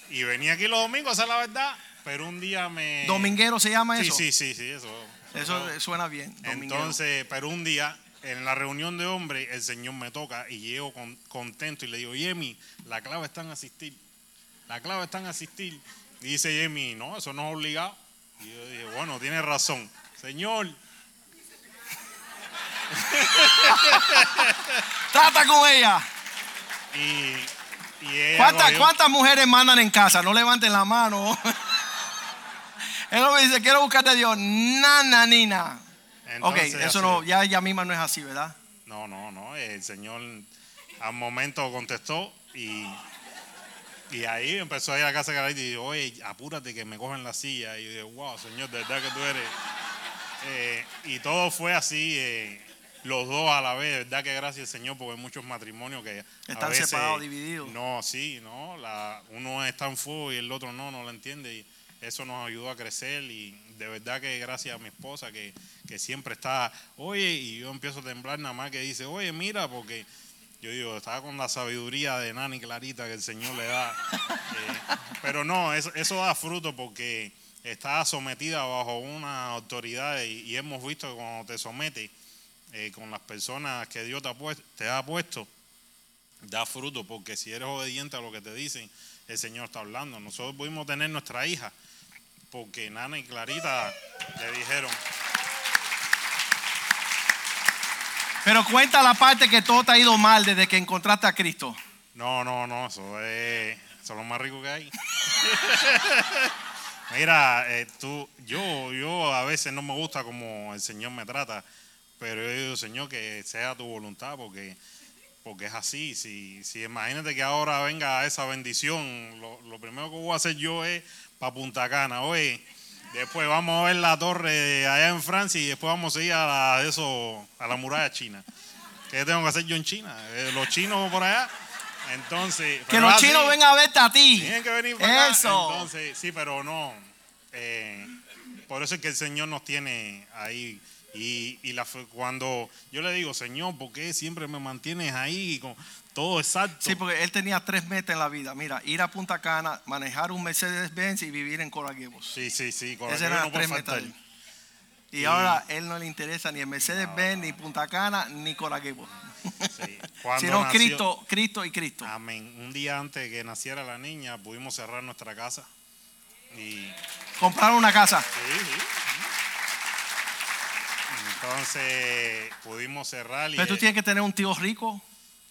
Y venía aquí los domingos, esa es la verdad, pero un día me... ¿Dominguero se llama Sí, eso? sí, sí, sí, eso. Eso suena bien. dominguero. Entonces, pero un día, en la reunión de hombres, el Señor me toca y llego con- contento y le digo, Yemi, la clave está en asistir. La clave está en asistir. Y dice Yemi, no, eso no es obligado. Y yo dije, bueno, tiene razón. Señor, Trata con ella. y, y ella ¿Cuántas, cuántas mujeres mandan en casa? No levanten la mano. Él me dice, quiero buscarte a Dios. Nana, nina. ok, Entonces, eso así- no, ya ella misma no es así, ¿verdad? No, no, no. El Señor al momento contestó y, y ahí empezó a ir a casa de y dijo, oye, apúrate que me cogen la silla. Y yo dije, wow, Señor, de verdad que tú eres. Eh, y todo fue así, eh, los dos a la vez. De verdad que gracias al Señor, porque hay muchos matrimonios que. a Están veces- separados, divididos. No, sí, no. La, uno está en fuego y el otro no, no lo entiende. Y eso nos ayudó a crecer. Y de verdad que gracias a mi esposa, que, que siempre está, oye, y yo empiezo a temblar nada más que dice, oye, mira, porque. Yo digo, estaba con la sabiduría de Nani Clarita que el Señor le da. Eh, pero no, eso, da fruto porque está sometida bajo una autoridad y, y hemos visto que cuando te sometes eh, con las personas que Dios te ha, puesto, te ha puesto, da fruto porque si eres obediente a lo que te dicen, el Señor está hablando. Nosotros pudimos tener nuestra hija porque Nana y Clarita le dijeron, Pero cuenta la parte que todo te ha ido mal desde que encontraste a Cristo. No, no, no, eso es, eso es lo más rico que hay. Mira, eh, tú, yo, yo a veces no me gusta como el Señor me trata, pero yo digo, Señor, que sea tu voluntad, porque, porque es así. Si, si imagínate que ahora venga esa bendición, lo, lo primero que voy a hacer yo es para Punta Cana. Oye, después vamos a ver la torre allá en Francia y después vamos a ir a la, eso, a la muralla china. ¿Qué tengo que hacer yo en China? Eh, Los chinos por allá. Entonces, Que los chinos vengan a verte a ti. Tienen que venir para acá. Eso. Entonces, sí, pero no. eh, por eso es que el Señor nos tiene ahí. Y, y la, fe- cuando yo le digo, Señor, ¿por qué siempre me mantienes ahí todo exacto? Sí, porque él tenía tres metas en la vida. Mira, ir a Punta Cana, manejar un Mercedes-Benz y vivir en Coral Gables. sí, sí, sí, con Esas eran no tres metas faltar. de él. Y Y- ahora él no le interesa ni el Mercedes-Benz, ni Punta Cana, ni Coral Gables. Sí. Sino nació- Cristo, Cristo y Cristo. Amén. Un día antes de que naciera la niña, pudimos cerrar nuestra casa. Y Compraron una casa. Sí, sí. Entonces pudimos cerrar y Pero tú tienes que tener un tío rico.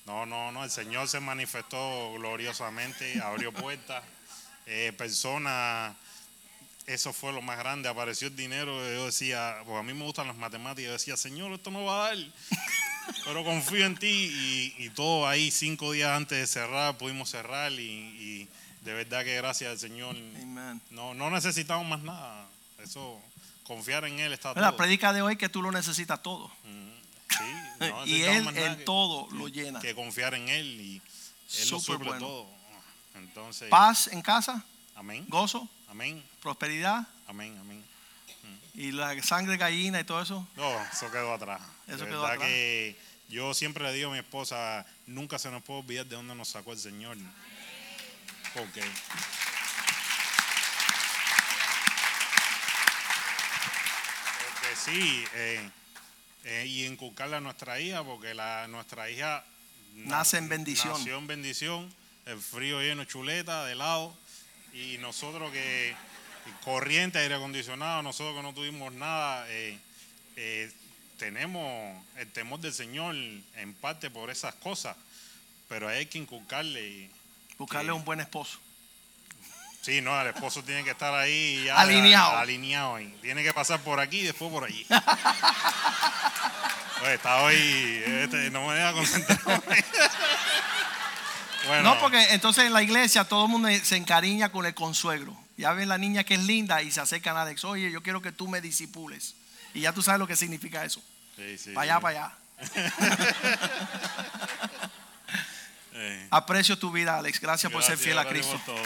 No, no, no, el Señor se manifestó gloriosamente, abrió puertas, eh, personas, eso fue lo más grande, apareció el dinero, yo decía, pues a mí me gustan las matemáticas, yo decía, Señor, esto no va a dar, pero confío en ti y, y todo ahí, cinco días antes de cerrar, pudimos cerrar y, y de verdad que gracias al Señor, Amen. no, no necesitamos más nada, eso, confiar en Él está La todo. predica de hoy que tú lo necesitas todo. Sí, no y él en que- todo lo llena. que confiar en Él y Él lo Súper suple bueno. todo. Entonces, Paz en casa, amén, gozo, amén, prosperidad amén, amén. y la sangre de gallina y todo eso. No, eso quedó atrás. Eso de quedó atrás. que yo siempre le digo a mi esposa, nunca se nos puede olvidar de dónde nos sacó el Señor. Porque porque sí, eh, eh, y inculcarle a nuestra hija, porque la, nuestra hija na- Nace en bendición. Nació en bendición, el frío lleno de chuleta, de helado, y nosotros que corriente, aire acondicionado, nosotros que no tuvimos nada, eh, eh, tenemos el temor del Señor en parte por esas cosas, pero hay que inculcarle. y- Buscarle un buen esposo. Sí, no, el esposo tiene que estar ahí ya Alineado. alineado ahí. Tiene que pasar por aquí y después por allí. Oye, está hoy, este, no me deja concentrar. Bueno, No, porque entonces en la iglesia todo el mundo se encariña con el consuegro. Ya ven la niña que es linda y se acercan a Alex. Oye, yo quiero que tú me disipules. Y ya tú sabes lo que significa eso. sí, sí, Para allá, sí. para allá. Aprecio tu vida, Alex. Gracias por ser gracias, fiel a gracias Cristo. por todo.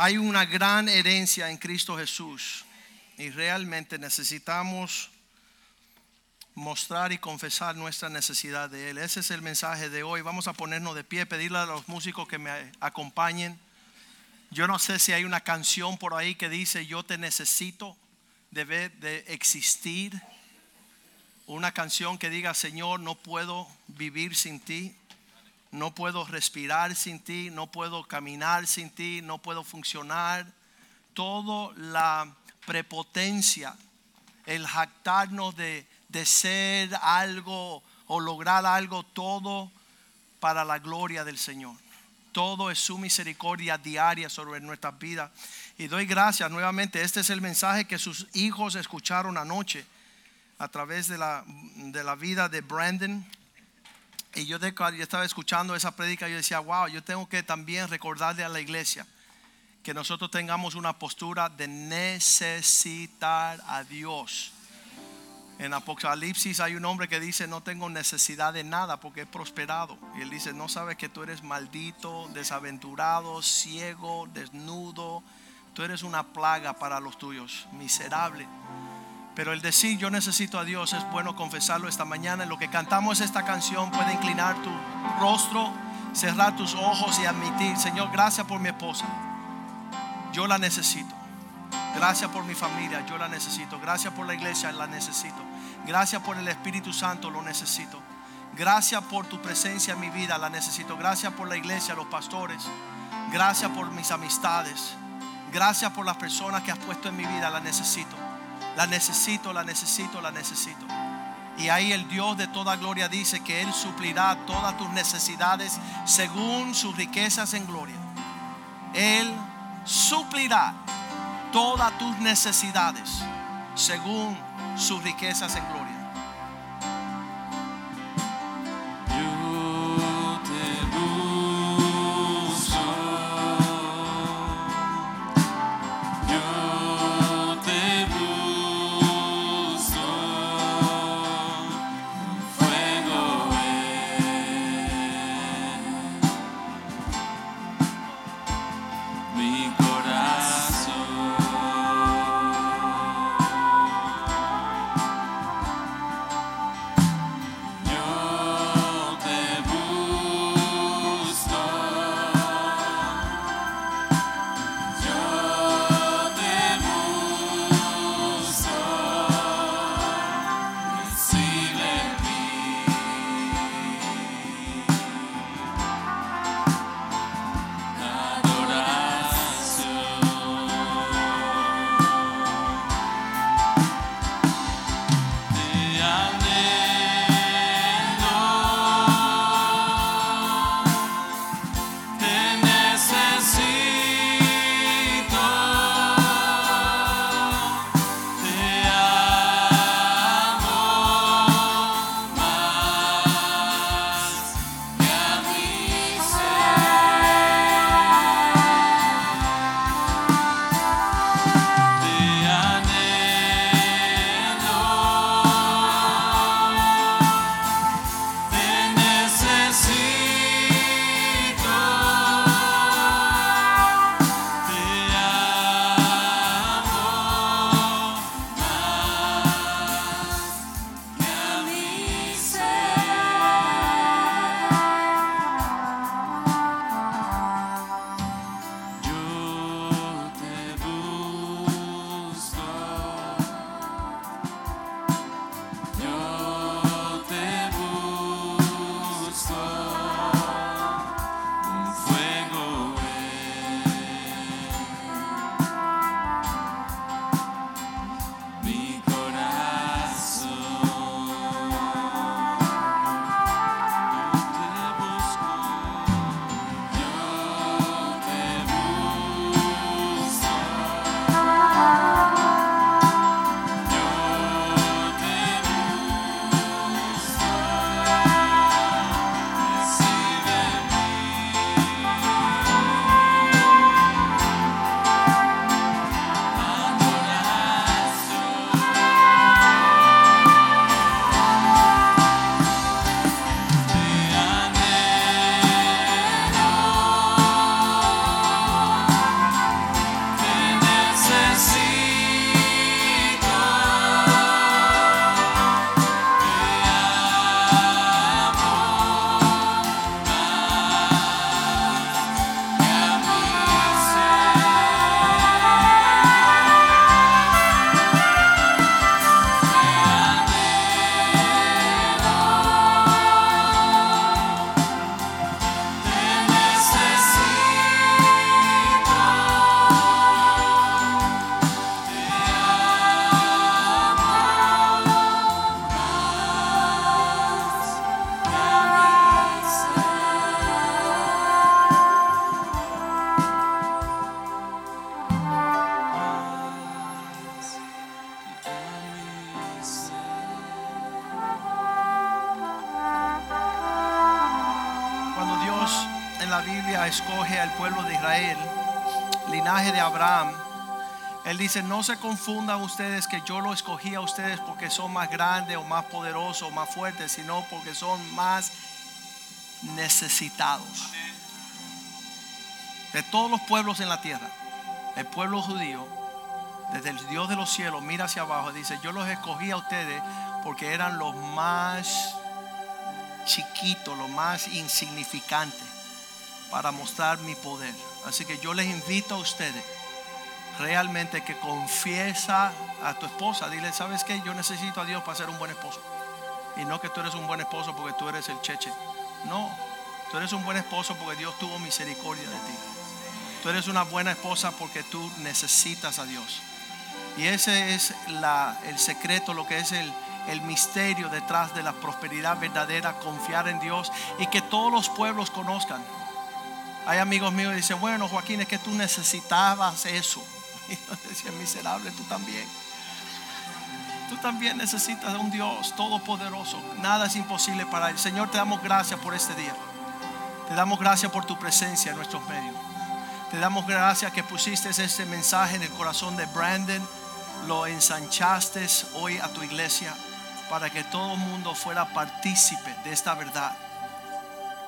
Hay una gran herencia en Cristo Jesús y realmente necesitamos mostrar y confesar nuestra necesidad de Él. Ese es el mensaje de hoy. Vamos a ponernos de pie, pedirle a los músicos que me acompañen. Yo no sé si hay una canción por ahí que dice yo te necesito, debe de existir. Una canción que diga Señor, no puedo vivir sin ti. No puedo respirar sin ti, no puedo caminar sin ti, no puedo funcionar. Toda la prepotencia, el jactarnos de, de ser algo o lograr algo, todo para la gloria del Señor. Todo es su misericordia diaria sobre nuestras vidas. Y doy gracias nuevamente. Este es el mensaje que sus hijos escucharon anoche a través de la, de la vida de Brandon. Y yo, de- yo estaba escuchando esa prédica, yo decía, wow, yo tengo que también recordarle a la iglesia que nosotros tengamos una postura de necesitar a Dios. En Apocalipsis hay un hombre que dice, no tengo necesidad de nada porque he prosperado. Y él dice, no sabes que tú eres maldito, desaventurado, ciego, desnudo. Tú eres una plaga para los tuyos, miserable. Pero el decir yo necesito a Dios es bueno confesarlo esta mañana. En lo que cantamos esta canción puede inclinar tu rostro, cerrar tus ojos y admitir, Señor, gracias por mi esposa. Yo la necesito. Gracias por mi familia, yo la necesito. Gracias por la iglesia, la necesito. Gracias por el Espíritu Santo, lo necesito. Gracias por tu presencia en mi vida, la necesito. Gracias por la iglesia, los pastores. Gracias por mis amistades. Gracias por las personas que has puesto en mi vida, la necesito. La necesito, la necesito, la necesito. Y ahí el Dios de toda gloria dice que Él suplirá todas tus necesidades según sus riquezas en gloria. Él suplirá todas tus necesidades según sus riquezas en gloria. Dice, no se confundan ustedes que yo lo escogí a ustedes porque son más grandes o más poderosos o más fuertes, sino porque son más necesitados. De todos los pueblos en la tierra, el pueblo judío, desde el Dios de los cielos, mira hacia abajo, dice, yo los escogí a ustedes porque eran los más chiquitos, los más insignificantes para mostrar mi poder. Así que yo les invito a ustedes realmente que confiesa a tu esposa, dile, ¿sabes qué? Yo necesito a Dios para ser un buen esposo. Y no que tú eres un buen esposo porque tú eres el cheche. No, tú eres un buen esposo porque Dios tuvo misericordia de ti. Tú eres una buena esposa porque tú necesitas a Dios. Y ese es la, el secreto, lo que es el, el misterio detrás de la prosperidad verdadera, confiar en Dios y que todos los pueblos conozcan. Hay amigos míos que dicen, bueno, Joaquín, es que tú necesitabas eso. Y yo decía, miserable, tú también. Tú también necesitas un Dios todopoderoso. Nada es imposible para Él. Señor, te damos gracias por este día. Te damos gracias por tu presencia en nuestros medios. Te damos gracias que pusiste ese mensaje en el corazón de Brandon. Lo ensanchaste hoy a tu iglesia para que todo el mundo fuera partícipe de esta verdad.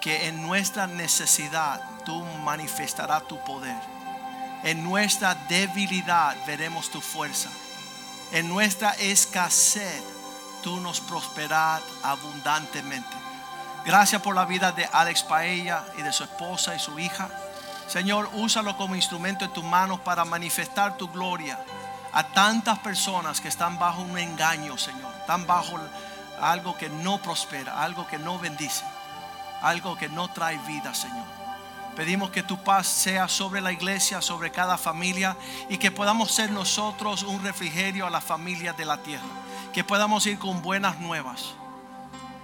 Que en nuestra necesidad tú manifestarás tu poder. En nuestra debilidad veremos tu fuerza. En nuestra escasez tú nos prosperarás abundantemente. Gracias por la vida de Alex Paella y de su esposa y su hija. Señor, úsalo como instrumento en tus manos para manifestar tu gloria a tantas personas que están bajo un engaño, Señor. Están bajo algo que no prospera, algo que no bendice, algo que no trae vida, Señor. Pedimos que tu paz sea sobre la iglesia, sobre cada familia y que podamos ser nosotros un refrigerio a las familias de la tierra. Que podamos ir con buenas nuevas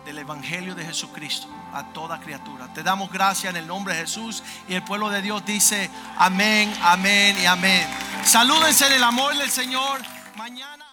del Evangelio de Jesucristo a toda criatura. Te damos gracias en el nombre de Jesús y el pueblo de Dios dice amén, amén y amén. Salúdense en el amor del Señor. Mañana.